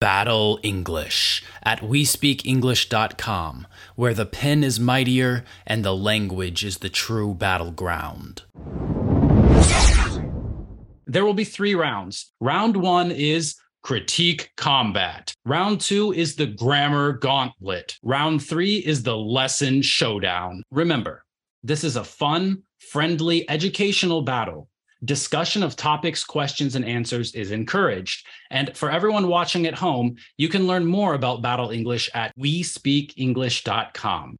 Battle English at WeSpeakEnglish.com, where the pen is mightier and the language is the true battleground. There will be three rounds. Round one is critique combat. Round two is the grammar gauntlet. Round three is the lesson showdown. Remember, this is a fun, friendly, educational battle. Discussion of topics, questions, and answers is encouraged. And for everyone watching at home, you can learn more about Battle English at WeSpeakEnglish.com.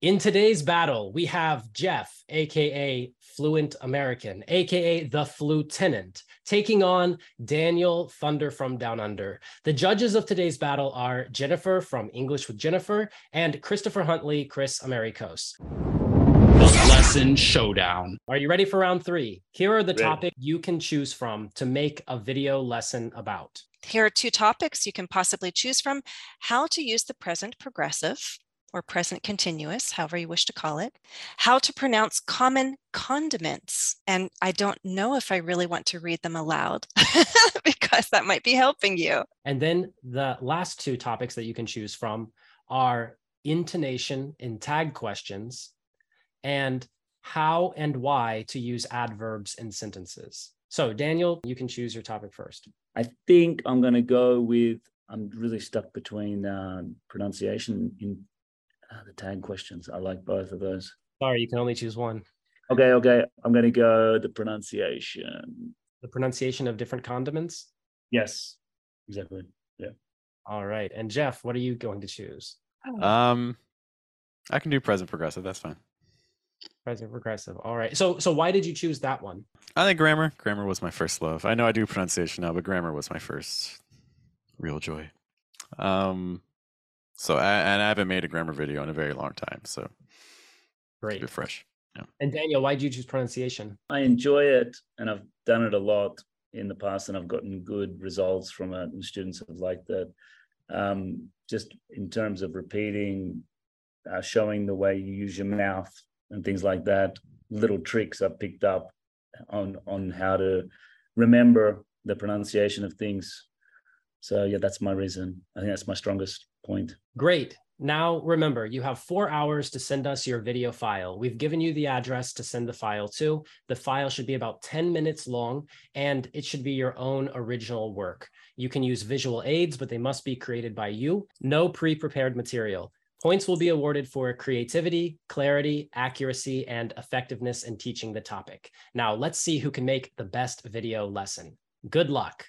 In today's battle, we have Geoff, aka Fluent American, aka the Flutenant, taking on Daniel Thunder from Down Under. The judges of today's battle are Jennifer from English with Jennifer and Christopher Huntley, Chris Americos. The lesson showdown. Are you ready for round three? Here are the Ready. topics you can choose from to make a video lesson about. Here are two topics you can possibly choose from how to use the present progressive or present continuous, however you wish to call it, how to pronounce common condiments. And I don't know if I really want to read them aloud because that might be helping you. And then the last two topics that you can choose from are intonation in tag questions and how and why to use adverbs in sentences. So, Daniel, you can choose your topic first. I think I'm going to go with. I'm really stuck between uh, pronunciation in uh, the tag questions. I like both of those. Sorry, you can only choose one. Okay, okay. I'm going to go the pronunciation. The pronunciation of different condiments. Yes, exactly. Yeah. All right. And Geoff, what are you going to choose? Um, I can do present progressive. That's fine. Present progressive. All right. So, so why did you choose that one? I think grammar. Grammar was my first love. I know I do pronunciation now, but grammar was my first real joy. Um, so I, and I haven't made a grammar video in a very long time, so keep Great. it fresh. Yeah. And Daniel, why did you choose pronunciation? I enjoy it, and I've done it a lot in the past, and I've gotten good results from it, and students have liked that. Um, just in terms of repeating, uh, showing the way you use your mouth and things like that, little tricks I've picked up on on how to remember the pronunciation of things. So yeah, that's my reason. I think that's my strongest point. Great. Now remember, you have four hours to send us your video file. We've given you the address to send the file to. The file should be about 10 minutes long and it should be your own original work. You can use visual aids, but they must be created by you. No pre prepared material. Points will be awarded for creativity, clarity, accuracy, and effectiveness in teaching the topic. Now, let's see who can make the best video lesson. Good luck.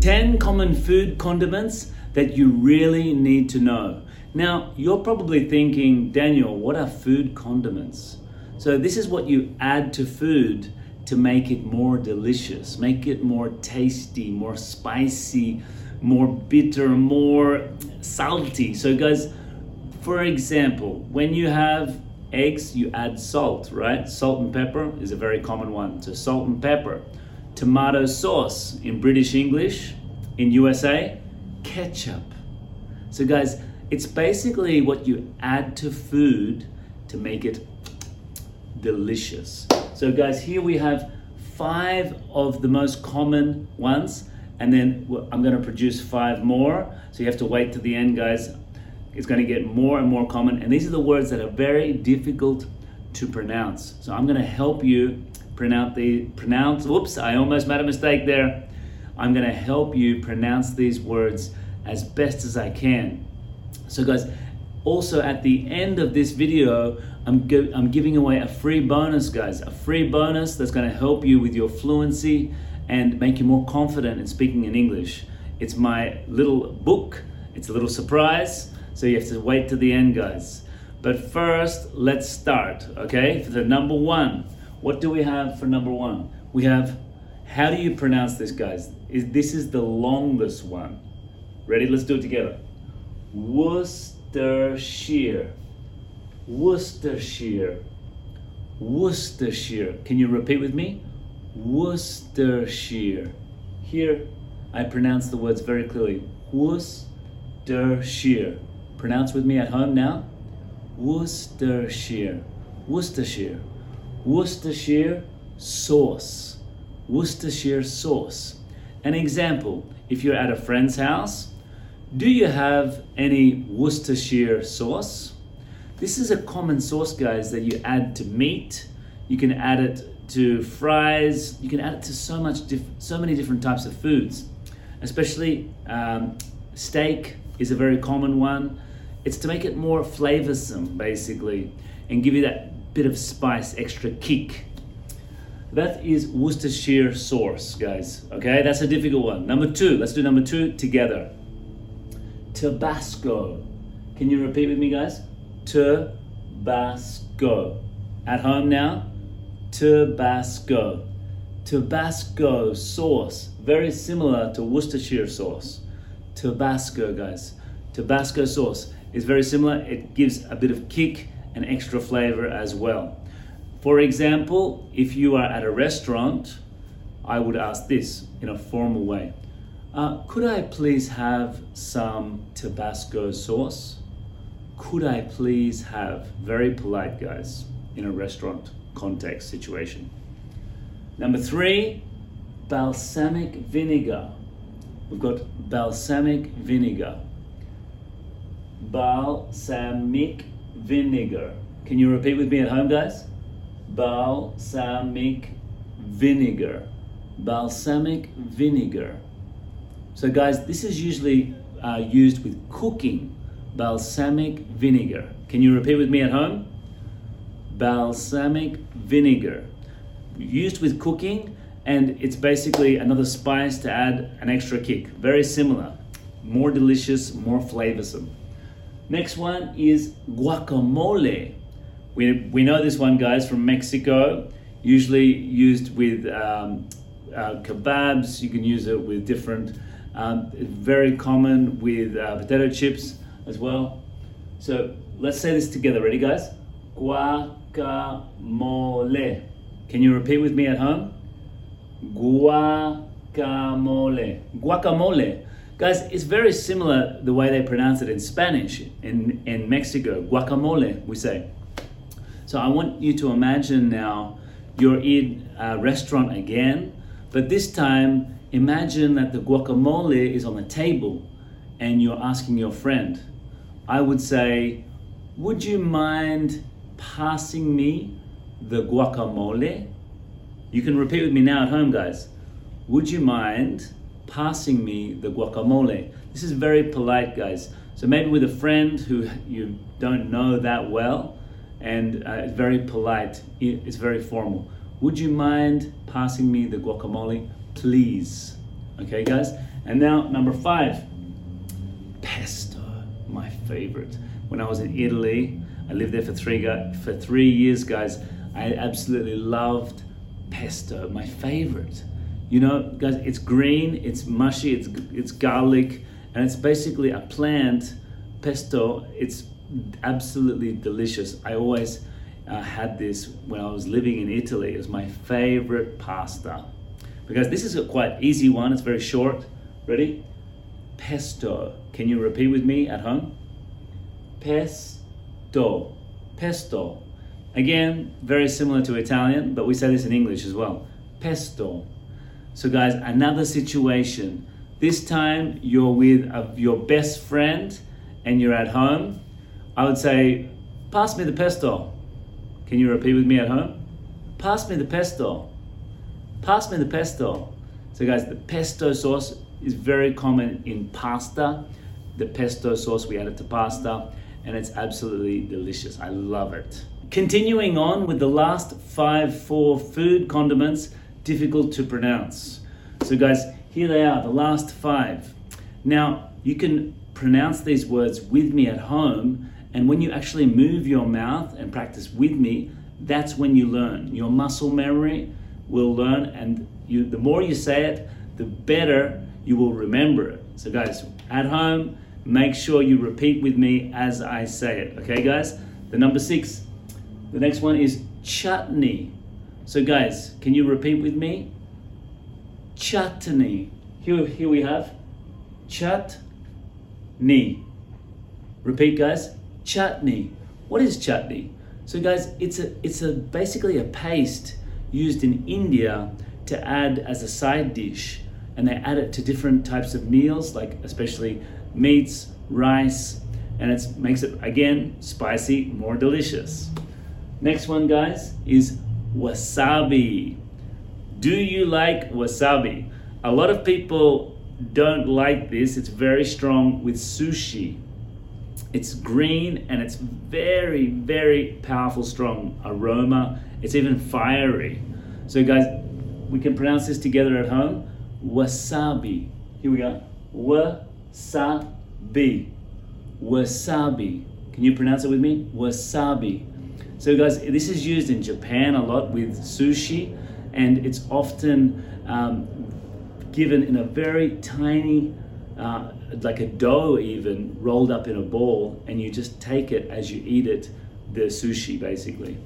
10 common food condiments that you really need to know. Now, you're probably thinking, Daniel, what are food condiments? So, this is what you add to food to make it more delicious, make it more tasty, more spicy, more bitter, more salty. So, guys, for example, when you have eggs, you add salt, right? Salt and pepper is a very common one. So, salt and pepper. Tomato sauce in British English, in USA, ketchup. So, guys, it's basically what you add to food to make it delicious. So, guys, here we have five of the most common ones, and then I'm going to produce five more. So, you have to wait to the end, guys. It's going to get more and more common, and these are the words that are very difficult to pronounce. So, I'm going to help you pronounce the pronounce. Whoops, I almost made a mistake there. I'm going to help you pronounce these words as best as I can. So, guys, also at the end of this video, I'm, gi- I'm giving away a free bonus, guys. A free bonus that's going to help you with your fluency and make you more confident in speaking in English. It's my little book, it's a little surprise. So, you have to wait to the end, guys. But first, let's start, okay? For the number one, what do we have for number one? We have, how do you pronounce this, guys? Is This is the longest one. Ready? Let's do it together. Worcestershire. Worcestershire. Worcestershire. Can you repeat with me? Worcestershire. Here, I pronounce the words very clearly. Worcestershire. Pronounce with me at home now. Worcestershire. Worcestershire. Worcestershire sauce. Worcestershire sauce. An example if you're at a friend's house, do you have any Worcestershire sauce? This is a common sauce, guys, that you add to meat. You can add it to fries. You can add it to so much, diff- so many different types of foods. Especially um, steak is a very common one. It's to make it more flavorsome, basically, and give you that bit of spice, extra kick. That is Worcestershire sauce, guys. Okay, that's a difficult one. Number two, let's do number two together. Tabasco. Can you repeat with me, guys? Tabasco. At home now? Tabasco. Tabasco sauce. Very similar to Worcestershire sauce. Tabasco, guys. Tabasco sauce is very similar. It gives a bit of kick and extra flavor as well. For example, if you are at a restaurant, I would ask this in a formal way uh, Could I please have some Tabasco sauce? Could I please have, very polite guys, in a restaurant context situation. Number three, balsamic vinegar. We've got balsamic vinegar. Balsamic vinegar. Can you repeat with me at home, guys? Balsamic vinegar. Balsamic vinegar. So, guys, this is usually uh, used with cooking. Balsamic vinegar. Can you repeat with me at home? Balsamic vinegar. Used with cooking, and it's basically another spice to add an extra kick. Very similar. More delicious, more flavorsome. Next one is guacamole. We, we know this one, guys, from Mexico. Usually used with um, uh, kebabs. You can use it with different, um, very common with uh, potato chips as well. So let's say this together. Ready, guys? Guacamole. Can you repeat with me at home? Guacamole. Guacamole. Guys, it's very similar the way they pronounce it in Spanish in, in Mexico. Guacamole, we say. So I want you to imagine now you're in a restaurant again, but this time imagine that the guacamole is on the table and you're asking your friend. I would say, Would you mind passing me the guacamole? You can repeat with me now at home, guys. Would you mind passing me the guacamole? This is very polite, guys. So maybe with a friend who you don't know that well, and uh, it's very polite, it's very formal. Would you mind passing me the guacamole, please? Okay, guys. And now, number five, pesto, my favorite. When I was in Italy, I lived there for three for three years, guys. I absolutely loved pesto, my favorite. You know, guys, it's green, it's mushy, it's it's garlic, and it's basically a plant. Pesto, it's absolutely delicious. I always uh, had this when I was living in Italy. It was my favorite pasta because this is a quite easy one. It's very short. Ready? Pesto. Can you repeat with me at home? Pesto. Pesto. Again, very similar to Italian, but we say this in English as well. Pesto. So, guys, another situation. This time you're with a, your best friend and you're at home. I would say, Pass me the pesto. Can you repeat with me at home? Pass me the pesto. Pass me the pesto. So, guys, the pesto sauce is very common in pasta. The pesto sauce, we add it to pasta, and it's absolutely delicious. I love it. Continuing on with the last five, four food condiments difficult to pronounce. So, guys, here they are, the last five. Now, you can pronounce these words with me at home, and when you actually move your mouth and practice with me, that's when you learn. Your muscle memory will learn, and you, the more you say it, the better you will remember it. So, guys, at home, make sure you repeat with me as I say it. Okay, guys? The number six, the next one is chutney. So, guys, can you repeat with me? Chutney. Here, here we have chutney. Repeat, guys. Chutney. What is chutney? So guys, it's a it's a basically a paste used in India to add as a side dish and they add it to different types of meals like especially meats, rice, and it makes it again spicy, more delicious. Next one guys is wasabi. Do you like wasabi? A lot of people don't like this. It's very strong with sushi. It's green and it's very, very powerful, strong aroma. It's even fiery. So, guys, we can pronounce this together at home wasabi. Here we go. Wasabi. Wasabi. Can you pronounce it with me? Wasabi. So, guys, this is used in Japan a lot with sushi, and it's often um, given in a very tiny, uh, like a dough, even rolled up in a ball, and you just take it as you eat it, the sushi basically.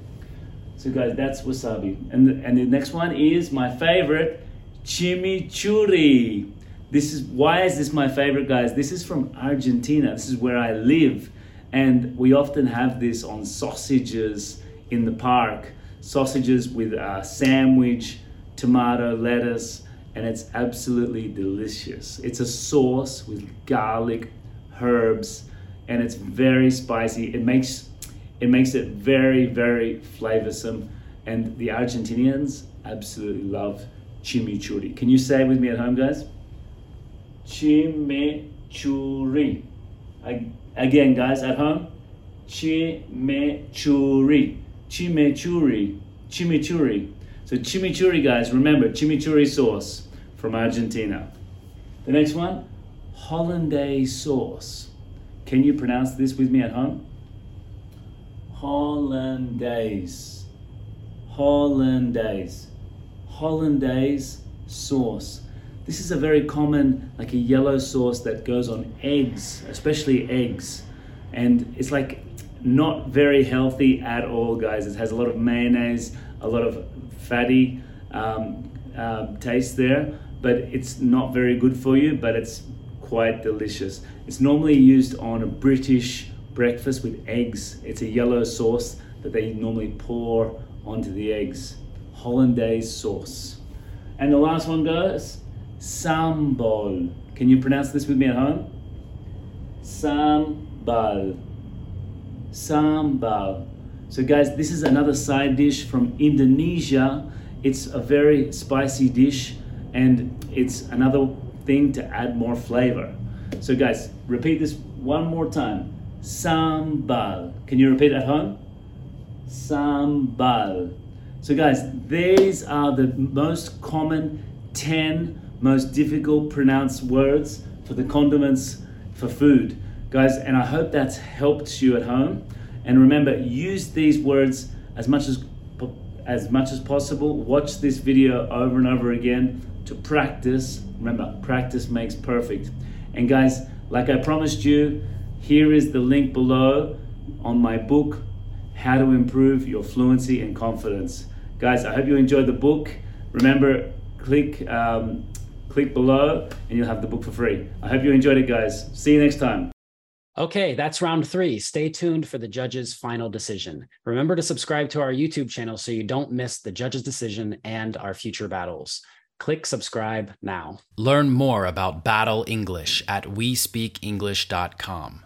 So, guys, that's wasabi. And the, and the next one is my favorite chimichurri. This is why is this my favorite, guys? This is from Argentina. This is where I live, and we often have this on sausages in the park. Sausages with a sandwich, tomato, lettuce, and it's absolutely delicious. It's a sauce with garlic, herbs, and it's very spicy. It makes it makes it very very flavorsome, and the Argentinians absolutely love chimichurri. Can you say it with me at home, guys? Chimichurri. Again, guys, at home. Chimichurri. Chimichurri. Chimichurri. So chimichurri, guys, remember chimichurri sauce from Argentina. The next one, hollandaise sauce. Can you pronounce this with me at home? Hollandaise. Hollandaise. Hollandaise sauce. This is a very common, like a yellow sauce that goes on eggs, especially eggs. And it's like not very healthy at all, guys. It has a lot of mayonnaise, a lot of fatty um, uh, taste there, but it's not very good for you, but it's quite delicious. It's normally used on a British breakfast with eggs. It's a yellow sauce that they normally pour onto the eggs. Hollandaise sauce. And the last one goes sambal. Can you pronounce this with me at home? Sambal. Sambal. So, guys, this is another side dish from Indonesia. It's a very spicy dish and it's another thing to add more flavor. So, guys, repeat this one more time. Sambal. Can you repeat at home? Sambal. So, guys, these are the most common 10 most difficult pronounced words for the condiments for food. Guys, and I hope that's helped you at home. And remember, use these words as much as as much as possible. Watch this video over and over again to practice. Remember, practice makes perfect. And guys, like I promised you, here is the link below on my book, How to Improve Your Fluency and Confidence. Guys, I hope you enjoyed the book. Remember, click um, click below and you'll have the book for free. I hope you enjoyed it, guys. See you next time. Okay, that's round three. Stay tuned for the judge's final decision. Remember to subscribe to our YouTube channel so you don't miss the judge's decision and our future battles. Click subscribe now. Learn more about Battle English at WeSpeakEnglish.com.